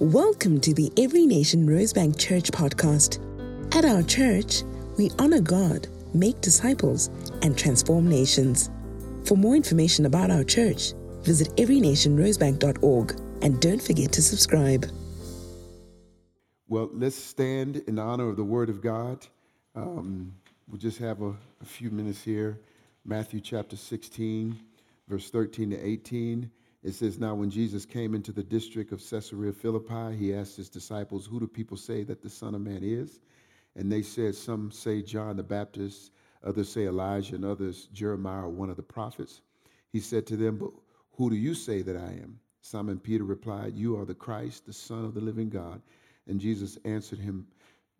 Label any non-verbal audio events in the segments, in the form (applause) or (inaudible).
Welcome to the Every Nation Rosebank Church podcast. At our church, we honor God, make disciples, and transform nations. For more information about our church, visit everynationrosebank.org and don't forget to subscribe. Well, let's stand in honor of the Word of God. Um, we'll just have a, a few minutes here. Matthew chapter 16, verse 13 to 18. It says, Now when Jesus came into the district of Caesarea Philippi, he asked his disciples, Who do people say that the Son of Man is? And they said, Some say John the Baptist, others say Elijah, and others Jeremiah one of the prophets. He said to them, But who do you say that I am? Simon Peter replied, You are the Christ, the Son of the living God. And Jesus answered him,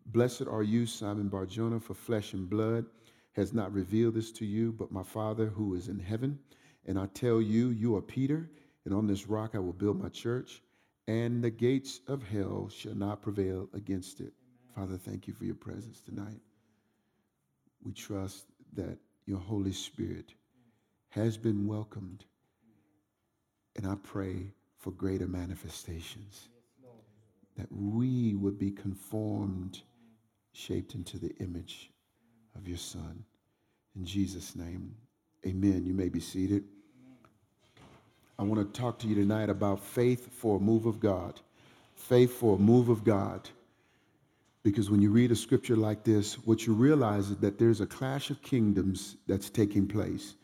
Blessed are you, Simon Barjona, for flesh and blood has not revealed this to you, but my Father who is in heaven. And I tell you, you are Peter and on this rock I will build my church, and the gates of hell shall not prevail against it. Amen. Father, thank you for your presence tonight. We trust that your Holy Spirit has been welcomed, and I pray for greater manifestations, that we would be conformed, shaped into the image of your Son. In Jesus' name, amen. You may be seated. I want to talk to you tonight about faith for a move of God. Faith for a move of God. Because when you read a scripture like this, what you realize is that there's a clash of kingdoms that's taking place.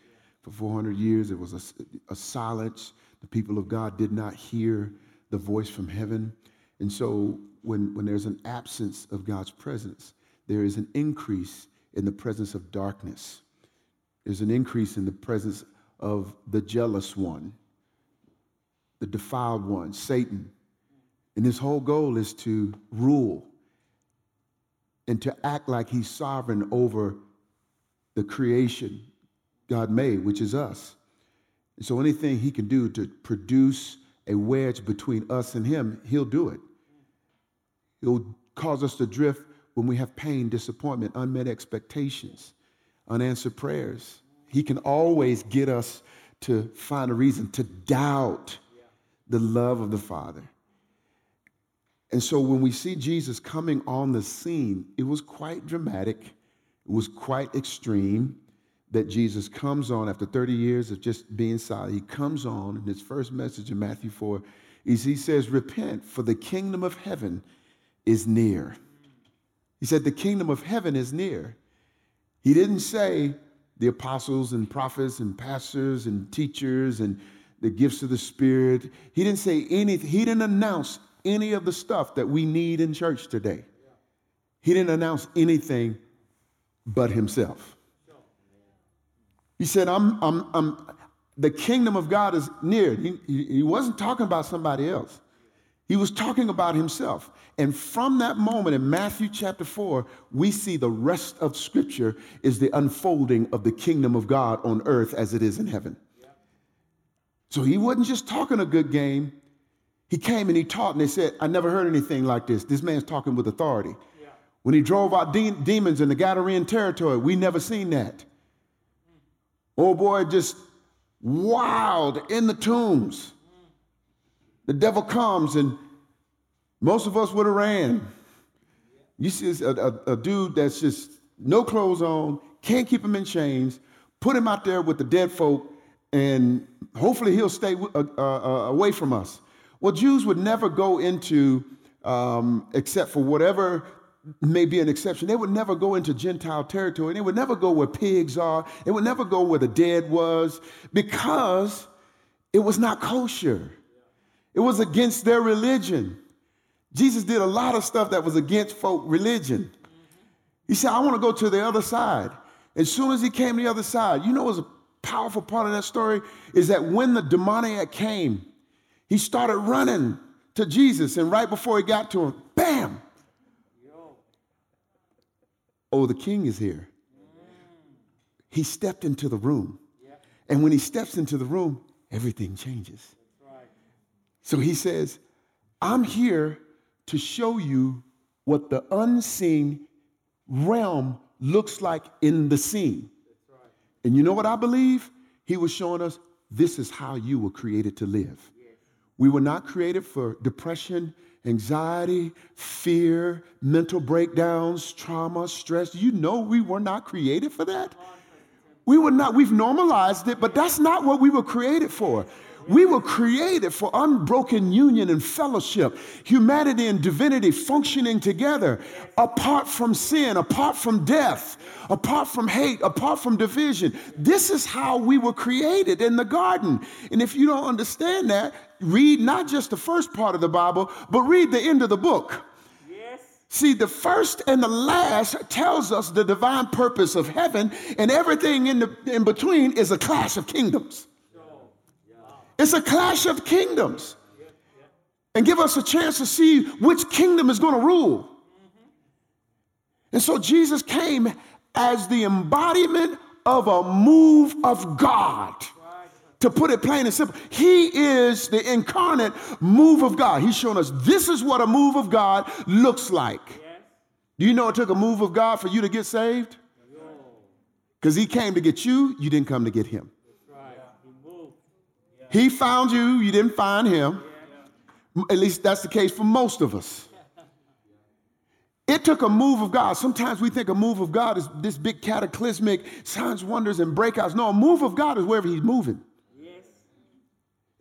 For 400 years, there was a, a silence. The people of God did not hear the voice from heaven. And so, when, when there's an absence of God's presence, there is an increase in the presence of darkness. There's an increase in the presence of the jealous one the defiled one, Satan. And his whole goal is to rule and to act like he's sovereign over the creation God made, which is us. And so anything he can do to produce a wedge between us and him, he'll do it. He'll cause us to drift when we have pain, disappointment, unmet expectations, unanswered prayers. He can always get us to find a reason to doubt the love of the Father. And so when we see Jesus coming on the scene, it was quite dramatic. It was quite extreme that Jesus comes on after 30 years of just being silent. He comes on in his first message in Matthew 4 is he says, Repent, for the kingdom of heaven is near. He said, The kingdom of heaven is near. He didn't say the apostles and prophets and pastors and teachers and the gifts of the Spirit. He didn't say anything, he didn't announce any of the stuff that we need in church today. He didn't announce anything but himself. He said, I'm, I'm, I'm, the kingdom of God is near. He, he wasn't talking about somebody else. He was talking about himself. And from that moment in Matthew chapter 4, we see the rest of scripture is the unfolding of the kingdom of God on earth as it is in heaven. So he wasn't just talking a good game. He came and he taught, and they said, I never heard anything like this. This man's talking with authority. Yeah. When he drove out de- demons in the Gadarean territory, we never seen that. Oh boy, just wild in the tombs. The devil comes, and most of us would have ran. You see a, a, a dude that's just no clothes on, can't keep him in chains, put him out there with the dead folk, and hopefully he'll stay uh, uh, uh, away from us. Well, Jews would never go into, um, except for whatever may be an exception, they would never go into Gentile territory. They would never go where pigs are. They would never go where the dead was because it was not kosher. It was against their religion. Jesus did a lot of stuff that was against folk religion. He said, I want to go to the other side. As soon as he came to the other side, you know, it was powerful part of that story is that when the demoniac came, he started running to Jesus, and right before he got to him, bam! Oh, the king is here. He stepped into the room. And when he steps into the room, everything changes. So he says, I'm here to show you what the unseen realm looks like in the seen. And you know what I believe? He was showing us this is how you were created to live. We were not created for depression, anxiety, fear, mental breakdowns, trauma, stress. You know we were not created for that. We were not, we've normalized it, but that's not what we were created for. We were created for unbroken union and fellowship, humanity and divinity functioning together, apart from sin, apart from death, apart from hate, apart from division. This is how we were created in the garden. And if you don't understand that, read not just the first part of the Bible, but read the end of the book. See, the first and the last tells us the divine purpose of heaven, and everything in, the, in between is a clash of kingdoms. It's a clash of kingdoms. And give us a chance to see which kingdom is going to rule. And so Jesus came as the embodiment of a move of God. To put it plain and simple, he is the incarnate move of God. He's showing us this is what a move of God looks like. Do you know it took a move of God for you to get saved? Because he came to get you, you didn't come to get him. He found you, you didn't find him. At least that's the case for most of us. It took a move of God. Sometimes we think a move of God is this big cataclysmic signs, wonders, and breakouts. No, a move of God is wherever He's moving. Yes.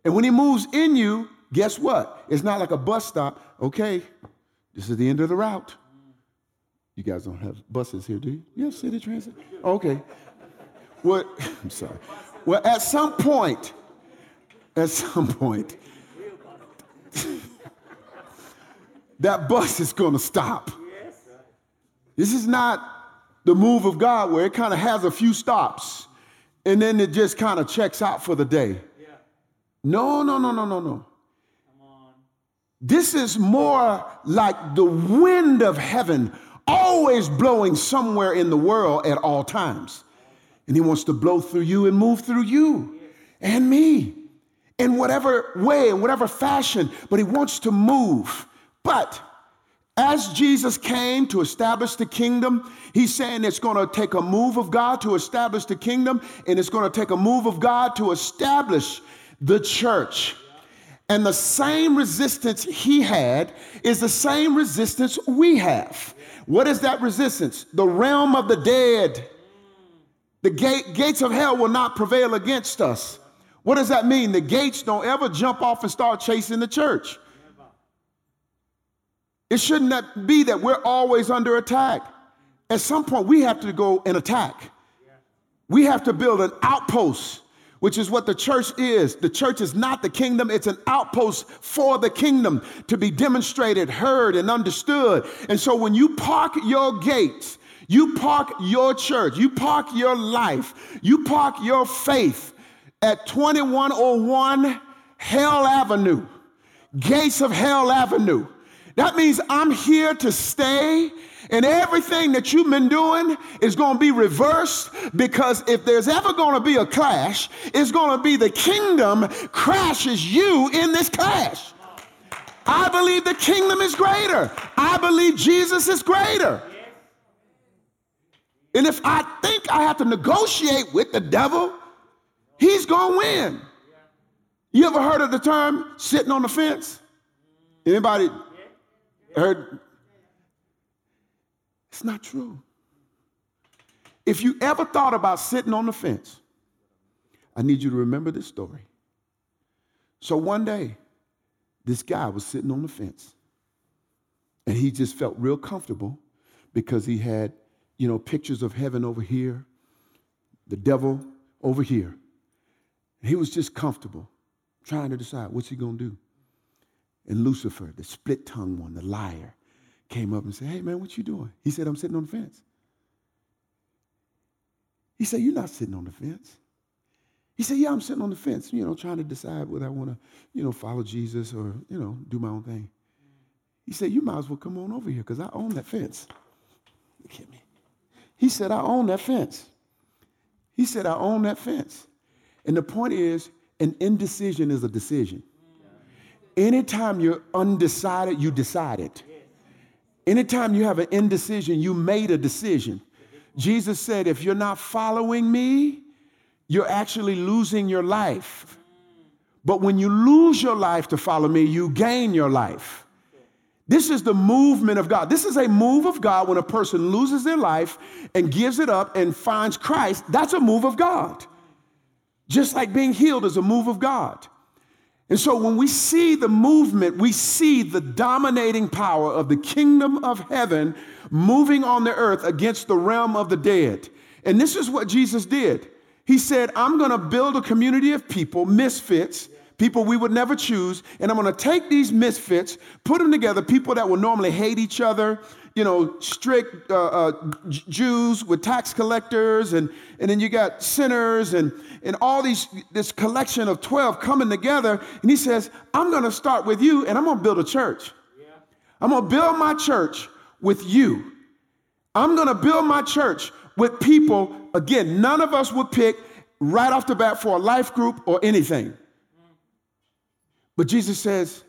And when He moves in you, guess what? It's not like a bus stop. Okay, this is the end of the route. You guys don't have buses here, do you? You have city transit? Okay. Well, (laughs) I'm sorry. Well, at some point, at some point, that bus is going to stop. This is not the move of God where it kind of has a few stops and then it just kind of checks out for the day. No, no, no, no, no, no. This is more like the wind of heaven always blowing somewhere in the world at all times. And he wants to blow through you and move through you and me in whatever way, in whatever fashion, but he wants to move. But as Jesus came to establish the kingdom, he's saying it's going to take a move of God to establish the kingdom, and it's going to take a move of God to establish the church. And the same resistance he had is the same resistance we have. What is that resistance? The realm of the dead. The gate, gates of hell will not prevail against us. What does that mean? The gates don't ever jump off and start chasing the church. It shouldn't be that we're always under attack. At some point, we have to go and attack. We have to build an outpost, which is what the church is. The church is not the kingdom, it's an outpost for the kingdom to be demonstrated, heard, and understood. And so when you park your gates, you park your church, you park your life, you park your faith at 2101 Hell Avenue, Gates of Hell Avenue. That means I'm here to stay, and everything that you've been doing is going to be reversed because if there's ever going to be a clash, it's going to be the kingdom crashes you in this clash. I believe the kingdom is greater. I believe Jesus is greater. And if I think I have to negotiate with the devil, he's going to win. You ever heard of the term sitting on the fence? Anybody heard? It's not true. If you ever thought about sitting on the fence, I need you to remember this story. So one day, this guy was sitting on the fence and he just felt real comfortable because he had, you know, pictures of heaven over here, the devil over here. He was just comfortable, trying to decide what's he going to do. And Lucifer, the split tongued one, the liar, came up and said, Hey, man, what you doing? He said, I'm sitting on the fence. He said, You're not sitting on the fence. He said, Yeah, I'm sitting on the fence, you know, trying to decide whether I want to, you know, follow Jesus or, you know, do my own thing. He said, You might as well come on over here because I own that fence. Look at me. He said, I own that fence. He said, I own that fence. And the point is, an indecision is a decision. Anytime you're undecided, you decided. Anytime you have an indecision, you made a decision. Jesus said, if you're not following me, you're actually losing your life. But when you lose your life to follow me, you gain your life. This is the movement of God. This is a move of God when a person loses their life and gives it up and finds Christ. That's a move of God. Just like being healed is a move of God. And so when we see the movement, we see the dominating power of the kingdom of heaven moving on the earth against the realm of the dead. And this is what Jesus did. He said, I'm going to build a community of people, misfits, people we would never choose, and I'm going to take these misfits, put them together, people that will normally hate each other, you know, strict uh, uh, Jews with tax collectors, and, and then you got sinners, and, and all these, this collection of 12 coming together. And he says, I'm going to start with you, and I'm going to build a church. Yeah. I'm going to build my church with you. I'm going to build my church with people, again, none of us would pick right off the bat for a life group or anything. But Jesus says,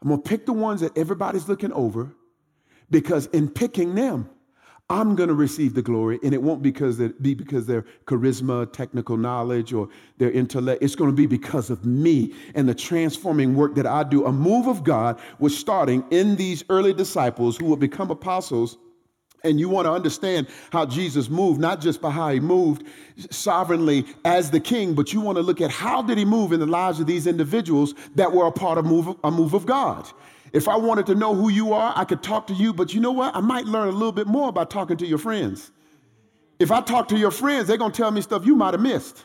I'm going to pick the ones that everybody's looking over because in picking them, I'm going to receive the glory, and it won't because it be because their charisma, technical knowledge, or their intellect. It's going to be because of me and the transforming work that I do. A move of God was starting in these early disciples who would become apostles and you want to understand how Jesus moved, not just by how he moved sovereignly as the king, but you want to look at how did he move in the lives of these individuals that were a part of move, a move of God. If I wanted to know who you are, I could talk to you, but you know what? I might learn a little bit more by talking to your friends. If I talk to your friends, they're going to tell me stuff you might have missed.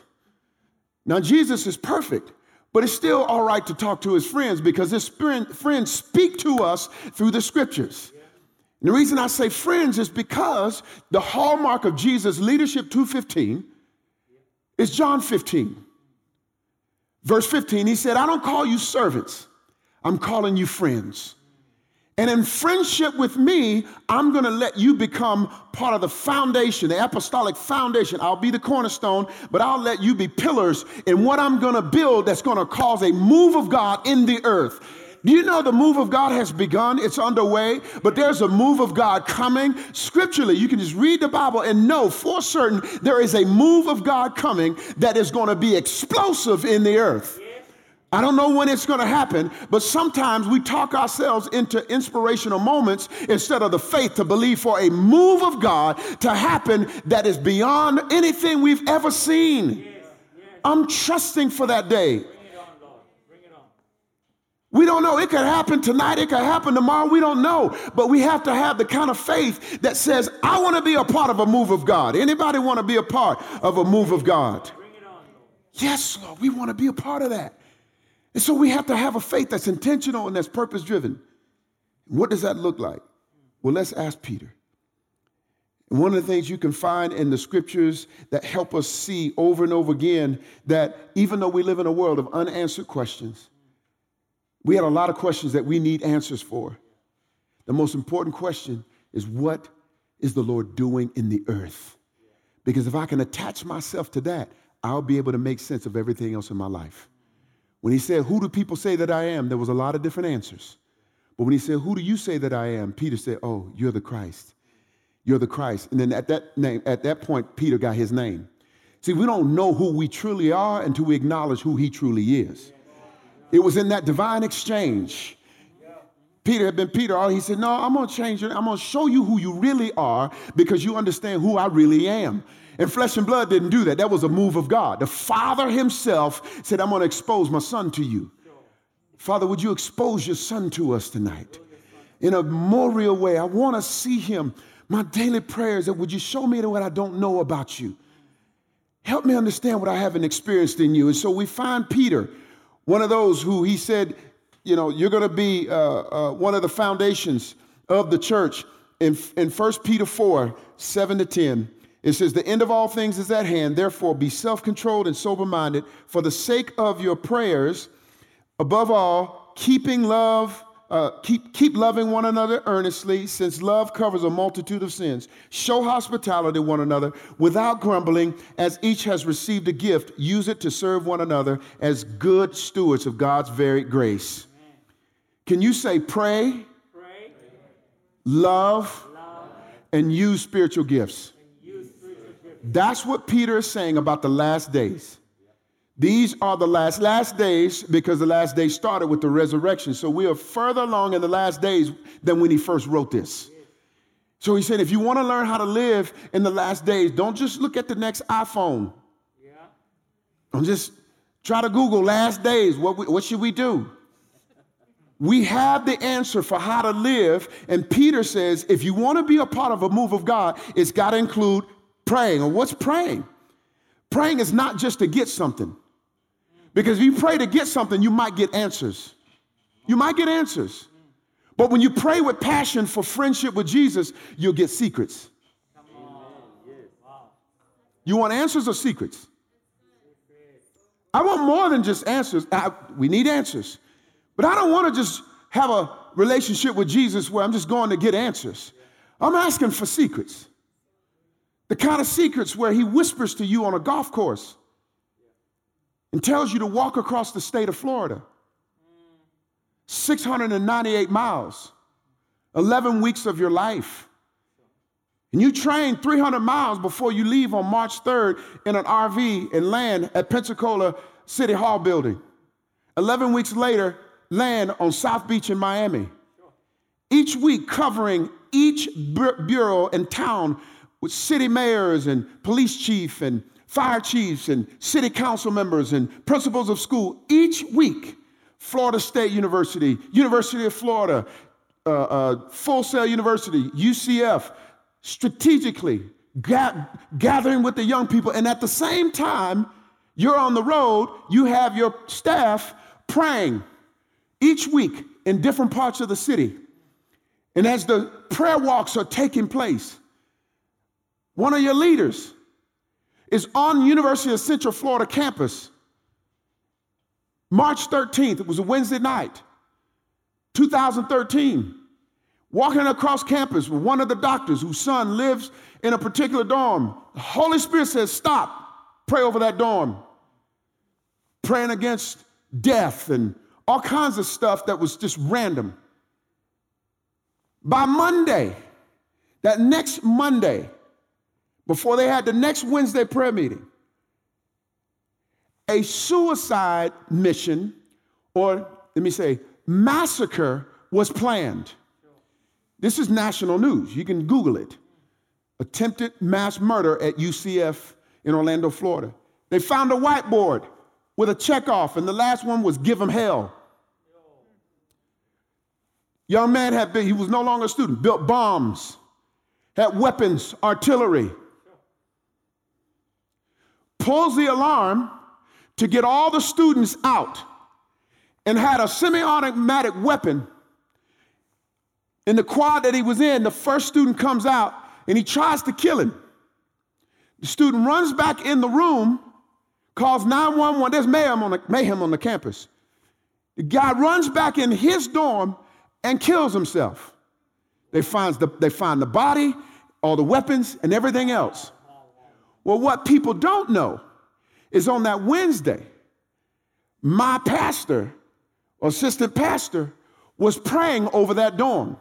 Now, Jesus is perfect, but it's still all right to talk to his friends because his friends speak to us through the scriptures. And the reason I say friends is because the hallmark of Jesus' leadership 215 is John 15. Verse 15, he said, I don't call you servants, I'm calling you friends. And in friendship with me, I'm going to let you become part of the foundation, the apostolic foundation. I'll be the cornerstone, but I'll let you be pillars in what I'm going to build that's going to cause a move of God in the earth. Do you know the move of God has begun? It's underway, but there's a move of God coming. Scripturally, you can just read the Bible and know for certain there is a move of God coming that is going to be explosive in the earth. I don't know when it's going to happen, but sometimes we talk ourselves into inspirational moments instead of the faith to believe for a move of God to happen that is beyond anything we've ever seen. I'm trusting for that day. We don't know. It could happen tonight. It could happen tomorrow. We don't know. But we have to have the kind of faith that says, I want to be a part of a move of God. Anybody want to be a part of a move of God? Yes, Lord. We want to be a part of that. And so we have to have a faith that's intentional and that's purpose driven. What does that look like? Well, let's ask Peter. One of the things you can find in the scriptures that help us see over and over again that even though we live in a world of unanswered questions, we had a lot of questions that we need answers for. The most important question is what is the Lord doing in the earth? Because if I can attach myself to that, I'll be able to make sense of everything else in my life. When he said, Who do people say that I am? There was a lot of different answers. But when he said, Who do you say that I am? Peter said, Oh, you're the Christ. You're the Christ. And then at that name, at that point, Peter got his name. See, we don't know who we truly are until we acknowledge who he truly is. It was in that divine exchange. Peter had been Peter. He said, No, I'm going to change it. I'm going to show you who you really are because you understand who I really am. And flesh and blood didn't do that. That was a move of God. The Father Himself said, I'm going to expose my son to you. Father, would you expose your son to us tonight in a more real way? I want to see him. My daily prayers that would you show me what I don't know about you? Help me understand what I haven't experienced in you. And so we find Peter one of those who he said, you know, you're going to be uh, uh, one of the foundations of the church. In, in 1 Peter 4 7 to 10, it says, The end of all things is at hand. Therefore, be self controlled and sober minded for the sake of your prayers. Above all, keeping love uh, keep, keep loving one another earnestly, since love covers a multitude of sins. Show hospitality to one another without grumbling, as each has received a gift. Use it to serve one another as good stewards of God's varied grace. Can you say pray, pray. Love, love, and use spiritual gifts? Use spiritual gifts. That's what Peter is saying about the last days. These are the last last days because the last days started with the resurrection. So we are further along in the last days than when he first wrote this. So he said, if you want to learn how to live in the last days, don't just look at the next iPhone. Yeah. Don't just try to Google last days. What, we, what should we do? We have the answer for how to live. And Peter says, if you want to be a part of a move of God, it's got to include praying. Or what's praying? Praying is not just to get something. Because if you pray to get something, you might get answers. You might get answers. But when you pray with passion for friendship with Jesus, you'll get secrets. You want answers or secrets? I want more than just answers. I, we need answers. But I don't want to just have a relationship with Jesus where I'm just going to get answers. I'm asking for secrets. The kind of secrets where he whispers to you on a golf course and tells you to walk across the state of Florida 698 miles, 11 weeks of your life. And you train 300 miles before you leave on March 3rd in an RV and land at Pensacola City Hall building. 11 weeks later, land on South Beach in Miami. Each week, covering each bureau and town with city mayors and police chief and fire chiefs and city council members and principals of school each week. Florida State University, University of Florida, uh, uh, Full Sail University, UCF, strategically ga- gathering with the young people. And at the same time, you're on the road, you have your staff praying each week in different parts of the city. And as the prayer walks are taking place, one of your leaders is on University of Central Florida campus. March 13th, it was a Wednesday night, 2013, walking across campus with one of the doctors whose son lives in a particular dorm. The Holy Spirit says, Stop, pray over that dorm. Praying against death and all kinds of stuff that was just random. By Monday, that next Monday, before they had the next Wednesday prayer meeting, a suicide mission, or let me say, massacre was planned. This is national news. You can Google it. Attempted mass murder at UCF in Orlando, Florida. They found a whiteboard with a check off, and the last one was give them hell. Young man had been, he was no longer a student, built bombs, had weapons, artillery, pulls the alarm to get all the students out and had a semi automatic weapon in the quad that he was in. The first student comes out and he tries to kill him. The student runs back in the room, calls 911. There's mayhem on the, mayhem on the campus. The guy runs back in his dorm and kills himself. They find the, they find the body, all the weapons, and everything else. Well, what people don't know is on that Wednesday, my pastor, assistant pastor, was praying over that dorm.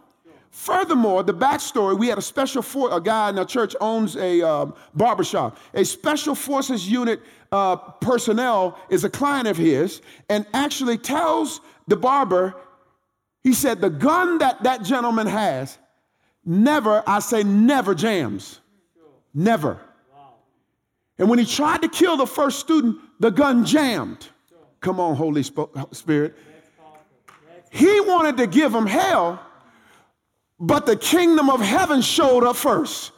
Furthermore, the backstory, we had a special for a guy in our church owns a uh, barbershop. A special forces unit uh, personnel is a client of his and actually tells the barber, he said, the gun that that gentleman has never, I say never jams. Never. And when he tried to kill the first student, the gun jammed. Come on, Holy Spirit. He wanted to give him hell, but the kingdom of heaven showed up first.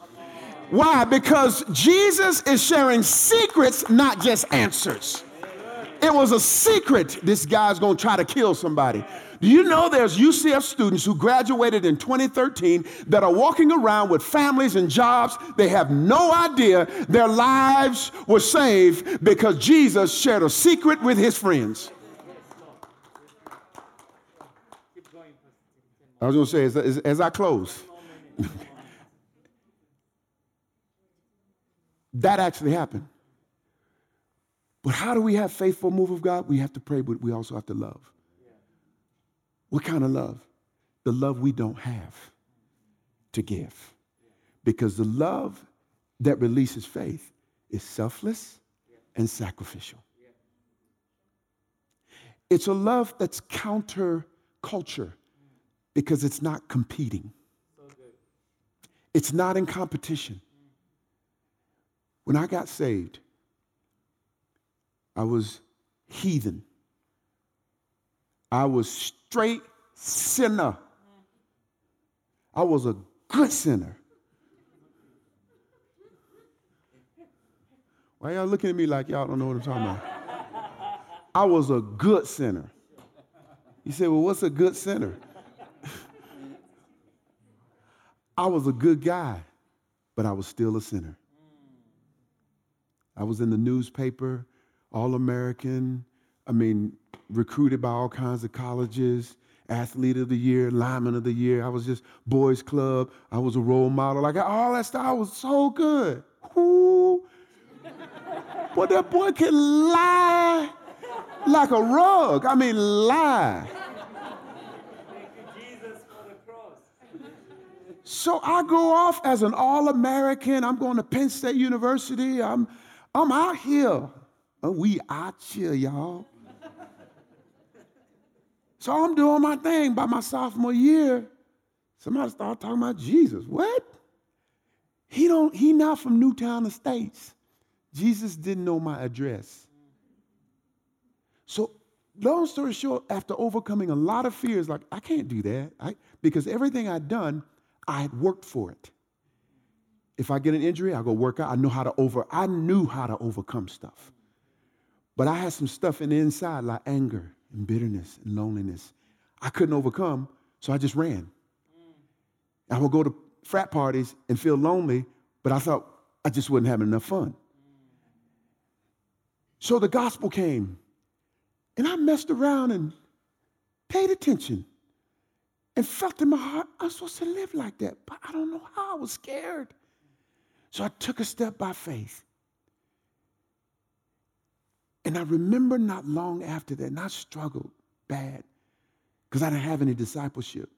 Why? Because Jesus is sharing secrets, not just answers. It was a secret this guy's gonna try to kill somebody. Do you know there's UCF students who graduated in 2013 that are walking around with families and jobs? They have no idea their lives were saved because Jesus shared a secret with his friends. I was to say, as, as, as I close, (laughs) that actually happened. But how do we have faithful move of God? We have to pray, but we also have to love. What kind of love? The love we don't have to give. Because the love that releases faith is selfless and sacrificial. It's a love that's counter culture because it's not competing. It's not in competition. When I got saved, I was heathen. I was straight sinner. I was a good sinner. Why y'all looking at me like y'all don't know what I'm talking about? I was a good sinner. You say, well, what's a good sinner? (laughs) I was a good guy, but I was still a sinner. I was in the newspaper, All American, I mean, recruited by all kinds of colleges, athlete of the year, lineman of the year. I was just boys club. I was a role model. Like all that stuff, I was so good. Whoo. Boy, that boy can lie like a rug. I mean, lie. So I go off as an All American. I'm going to Penn State University. I'm, I'm out here. Oh, we out here, y'all. So I'm doing my thing by my sophomore year. Somebody started talking about Jesus. What? He don't, he not from Newtown Estates. Jesus didn't know my address. So, long story short, after overcoming a lot of fears, like I can't do that. I, because everything I'd done, I had worked for it. If I get an injury, I go work out. I know how to over, I knew how to overcome stuff. But I had some stuff in the inside like anger and bitterness and loneliness. I couldn't overcome, so I just ran. I would go to frat parties and feel lonely, but I thought I just wasn't having enough fun. So the gospel came, and I messed around and paid attention and felt in my heart I'm supposed to live like that, but I don't know how. I was scared. So I took a step by faith. And I remember not long after that, and I struggled bad because I didn't have any discipleship,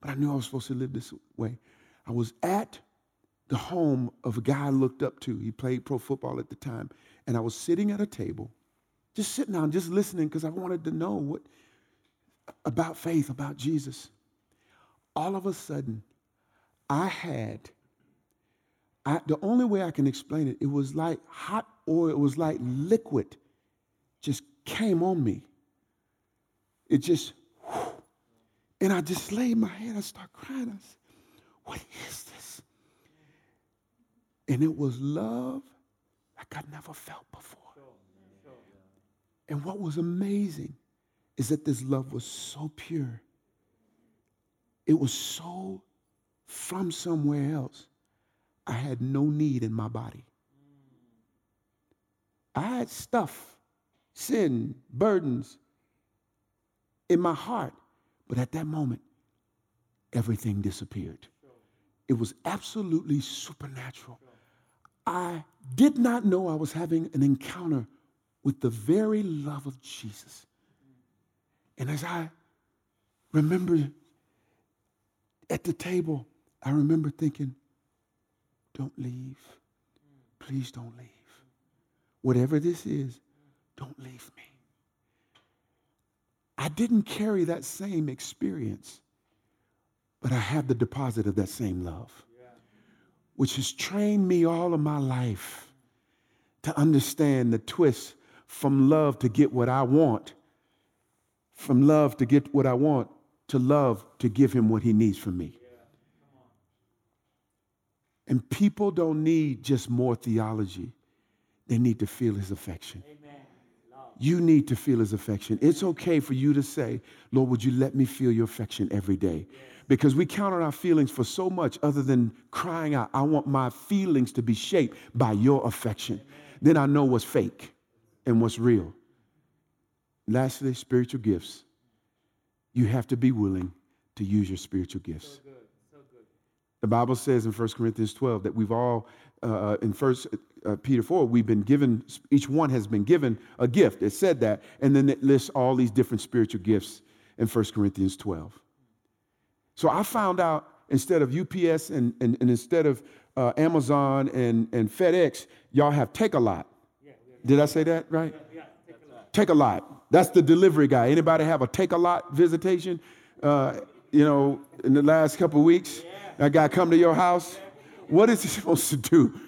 but I knew I was supposed to live this way. I was at the home of a guy I looked up to. He played pro football at the time. And I was sitting at a table, just sitting down, just listening because I wanted to know what about faith, about Jesus. All of a sudden, I had, I, the only way I can explain it, it was like hot oil, it was like liquid just came on me. It just, and I just laid my head. I started crying. I said, What is this? And it was love like I never felt before. And what was amazing is that this love was so pure. It was so from somewhere else. I had no need in my body. I had stuff sin, burdens in my heart. But at that moment, everything disappeared. It was absolutely supernatural. I did not know I was having an encounter with the very love of Jesus. And as I remember at the table, I remember thinking, don't leave. Please don't leave. Whatever this is, don't leave me. I didn't carry that same experience, but I have the deposit of that same love, which has trained me all of my life to understand the twist from love to get what I want, from love to get what I want, to love to give him what he needs from me. And people don't need just more theology, they need to feel his affection. Amen you need to feel his affection. It's okay for you to say, Lord, would you let me feel your affection every day? Because we count on our feelings for so much other than crying out, I want my feelings to be shaped by your affection. Then I know what's fake and what's real. Lastly, spiritual gifts. You have to be willing to use your spiritual gifts. So good, so good. The Bible says in 1 Corinthians 12 that we've all, uh, in First uh, Peter 4, we've been given, each one has been given a gift. It said that. And then it lists all these different spiritual gifts in 1 Corinthians 12. So I found out instead of UPS and, and, and instead of uh, Amazon and, and FedEx, y'all have Takealot. Yeah, Did I say that right? Yeah, yeah, take a lot. That's the delivery guy. Anybody have a Take-A-Lot visitation? Uh, you know, in the last couple weeks, that guy come to your house. What is he (laughs) supposed to do?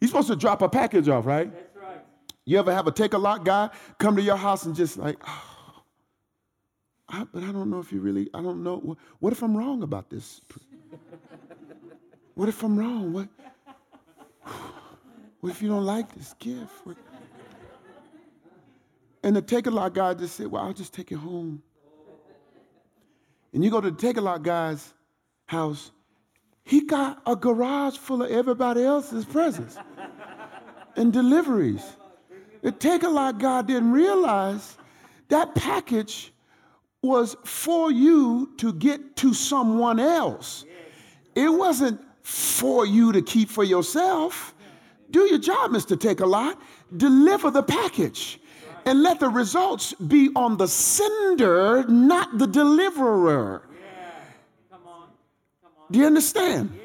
He's supposed to drop a package off, right? That's right. You ever have a Take-A-Lot guy come to your house and just like, oh, I, but I don't know if you really, I don't know. What, what if I'm wrong about this? What if I'm wrong? What, what if you don't like this gift? What? And the Take-A-Lot guy just said, well, I'll just take it home. And you go to the Take-A-Lot guy's house, he got a garage full of everybody else's presents and deliveries. The Take-A-Lot God didn't realize that package was for you to get to someone else. It wasn't for you to keep for yourself. Do your job, Mr. Take-A-Lot. Deliver the package and let the results be on the sender, not the deliverer. Yeah. Come on. Come on. Do you understand?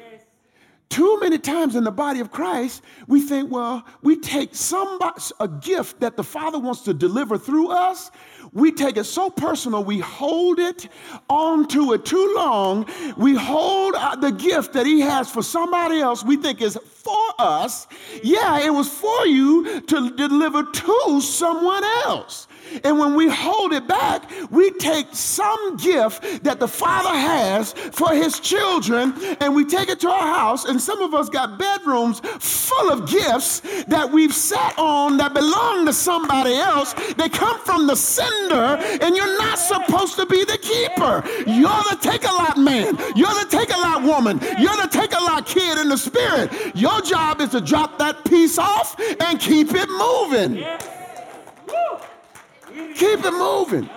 Too many times in the body of Christ, we think, well, we take somebody, a gift that the Father wants to deliver through us, we take it so personal, we hold it onto it too long. We hold uh, the gift that He has for somebody else we think is for us. Yeah, it was for you to deliver to someone else. And when we hold it back, we take some gift that the Father has for His children and we take it to our house. And some of us got bedrooms full of gifts that we've sat on that belong to somebody else. They come from the sender, and you're not supposed to be the keeper. You're the Take-A-Lot man. You're the Take-A-Lot woman. You're the Take-A-Lot kid in the spirit. Your job is to drop that piece off and keep it moving. Keep it moving.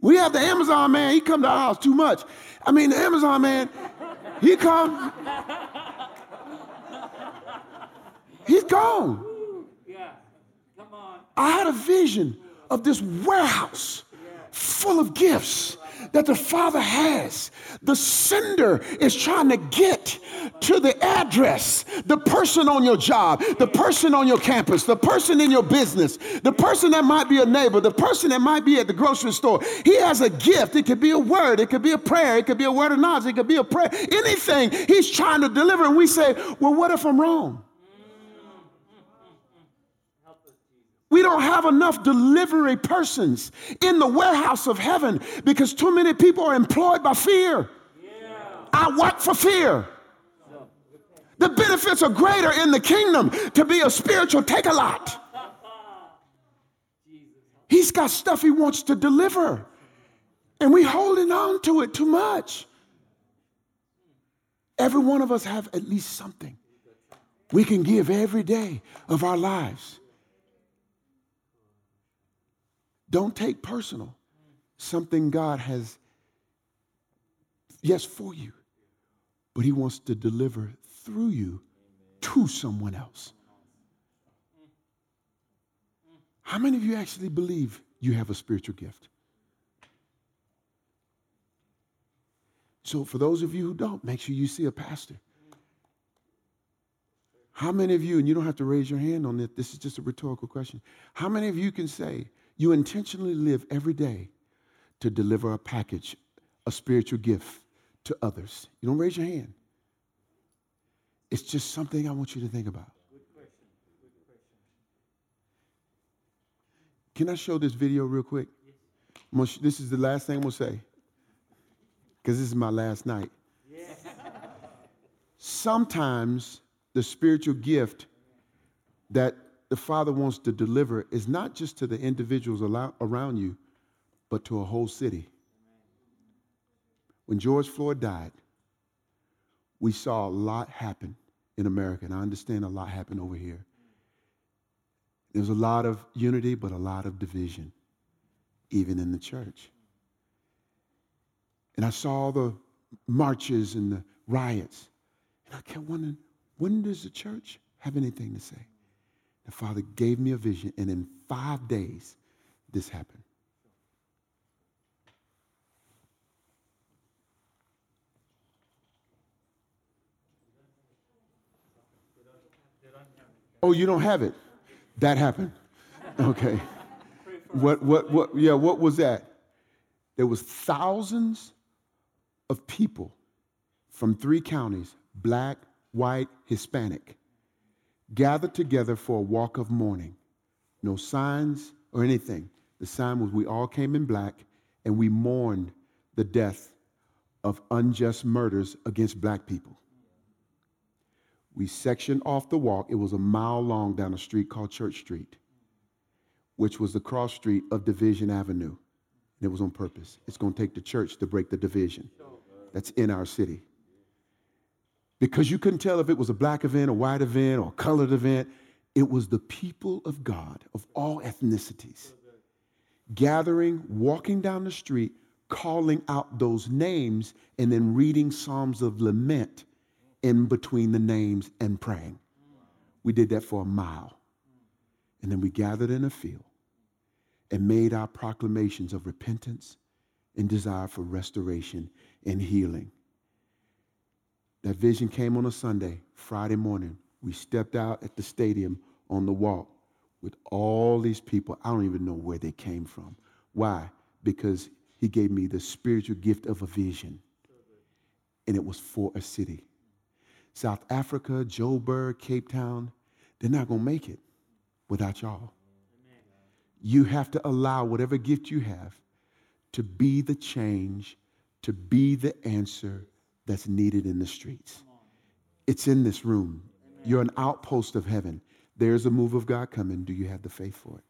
We have the Amazon man, he come to our house too much. I mean, the Amazon man, he come. He's gone. I had a vision of this warehouse full of gifts that the Father has. The sender is trying to get to the address, the person on your job, the person on your campus, the person in your business, the person that might be a neighbor, the person that might be at the grocery store. He has a gift. It could be a word, it could be a prayer, it could be a word of knowledge, it could be a prayer, anything he's trying to deliver. And we say, well, what if I'm wrong? We don't have enough delivery persons in the warehouse of heaven because too many people are employed by fear. Yeah. I work for fear. The benefits are greater in the kingdom to be a spiritual Take-A-Lot. He's got stuff he wants to deliver, and we holding on to it too much. Every one of us have at least something we can give every day of our lives. Don't take personal something God has, yes, for you, but He wants to deliver through you to someone else. How many of you actually believe you have a spiritual gift? So, for those of you who don't, make sure you see a pastor. How many of you, and you don't have to raise your hand on it, this is just a rhetorical question. How many of you can say, you intentionally live every day to deliver a package, a spiritual gift to others. You don't raise your hand. It's just something I want you to think about. Can I show this video real quick? This is the last thing I'm going to say because this is my last night. Sometimes the spiritual gift that the Father wants to deliver is not just to the individuals around you, but to a whole city. When George Floyd died, we saw a lot happen in America, and I understand a lot happened over here. There's a lot of unity, but a lot of division, even in the church. And I saw the marches and the riots, and I kept wondering, when does the church have anything to say? The Father gave me a vision, and in five days, this happened. Oh, you don't have it? That happened. Okay. What, what, what, yeah, what was that? There was thousands of people from three counties, black, white, Hispanic, gathered together for a walk of mourning. No signs or anything. The sign was we all came in black and we mourned the death of unjust murders against black people. We sectioned off the walk. It was a mile long down a street called Church Street, which was the cross street of Division Avenue. And it was on purpose. It's going to take the church to break the division that's in our city. Because you couldn't tell if it was a black event, a white event, or a colored event. It was the people of God of all ethnicities gathering, walking down the street, calling out those names, and then reading Psalms of lament in between the names and praying. We did that for a mile. And then we gathered in a field and made our proclamations of repentance and desire for restoration and healing. That vision came on a Sunday, Friday morning. We stepped out at the stadium on the walk with all these people. I don't even know where they came from. Why? Because he gave me the spiritual gift of a vision, and it was for a city. South Africa, Joburg, Cape Town, they're not going to make it without y'all. You have to allow whatever gift you have to be the change, to be the answer that's needed in the streets. It's in this room. You're an outpost of heaven. There's a move of God coming. Do you have the faith for it?